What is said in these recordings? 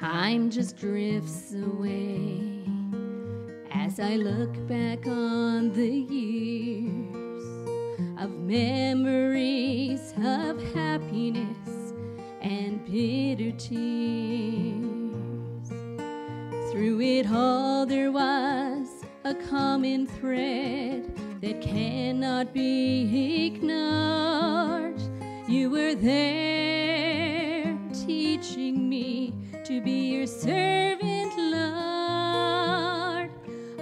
Time just drifts away as I look back on the years of memories of happiness and bitter tears. Through it all, there was a common thread that cannot be ignored. You were there teaching me to be your servant, Lord.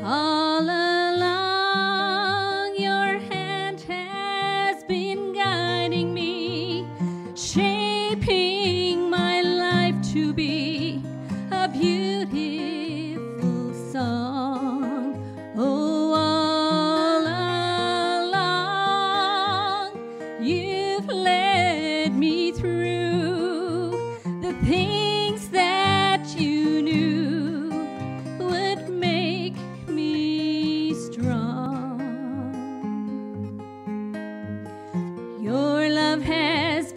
All along, your hand has been guiding me, shaping my life to be a beautiful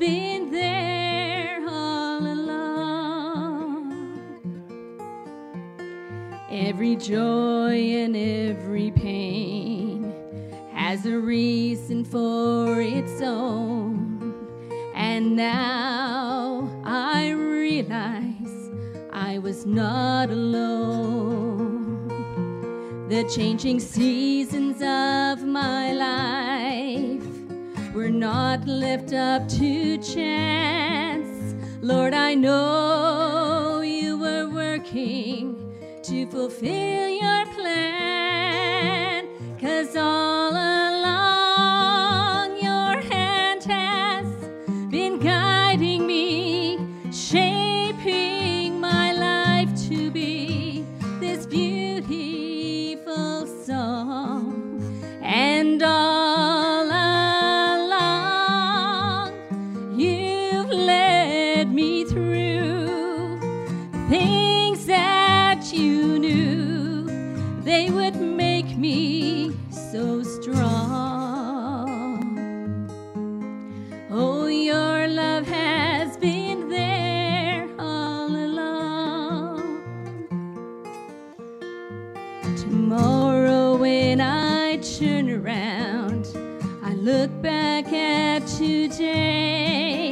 been there all along. Every joy and every pain has a reason for its own. And now I realize I was not alone. The changing seasons of my life not left up to chance. Lord, I know you were working to fulfill your plan. Cause all they would make me so strong. Oh, your love has been there all along. Tomorrow, when I turn around, I look back at today.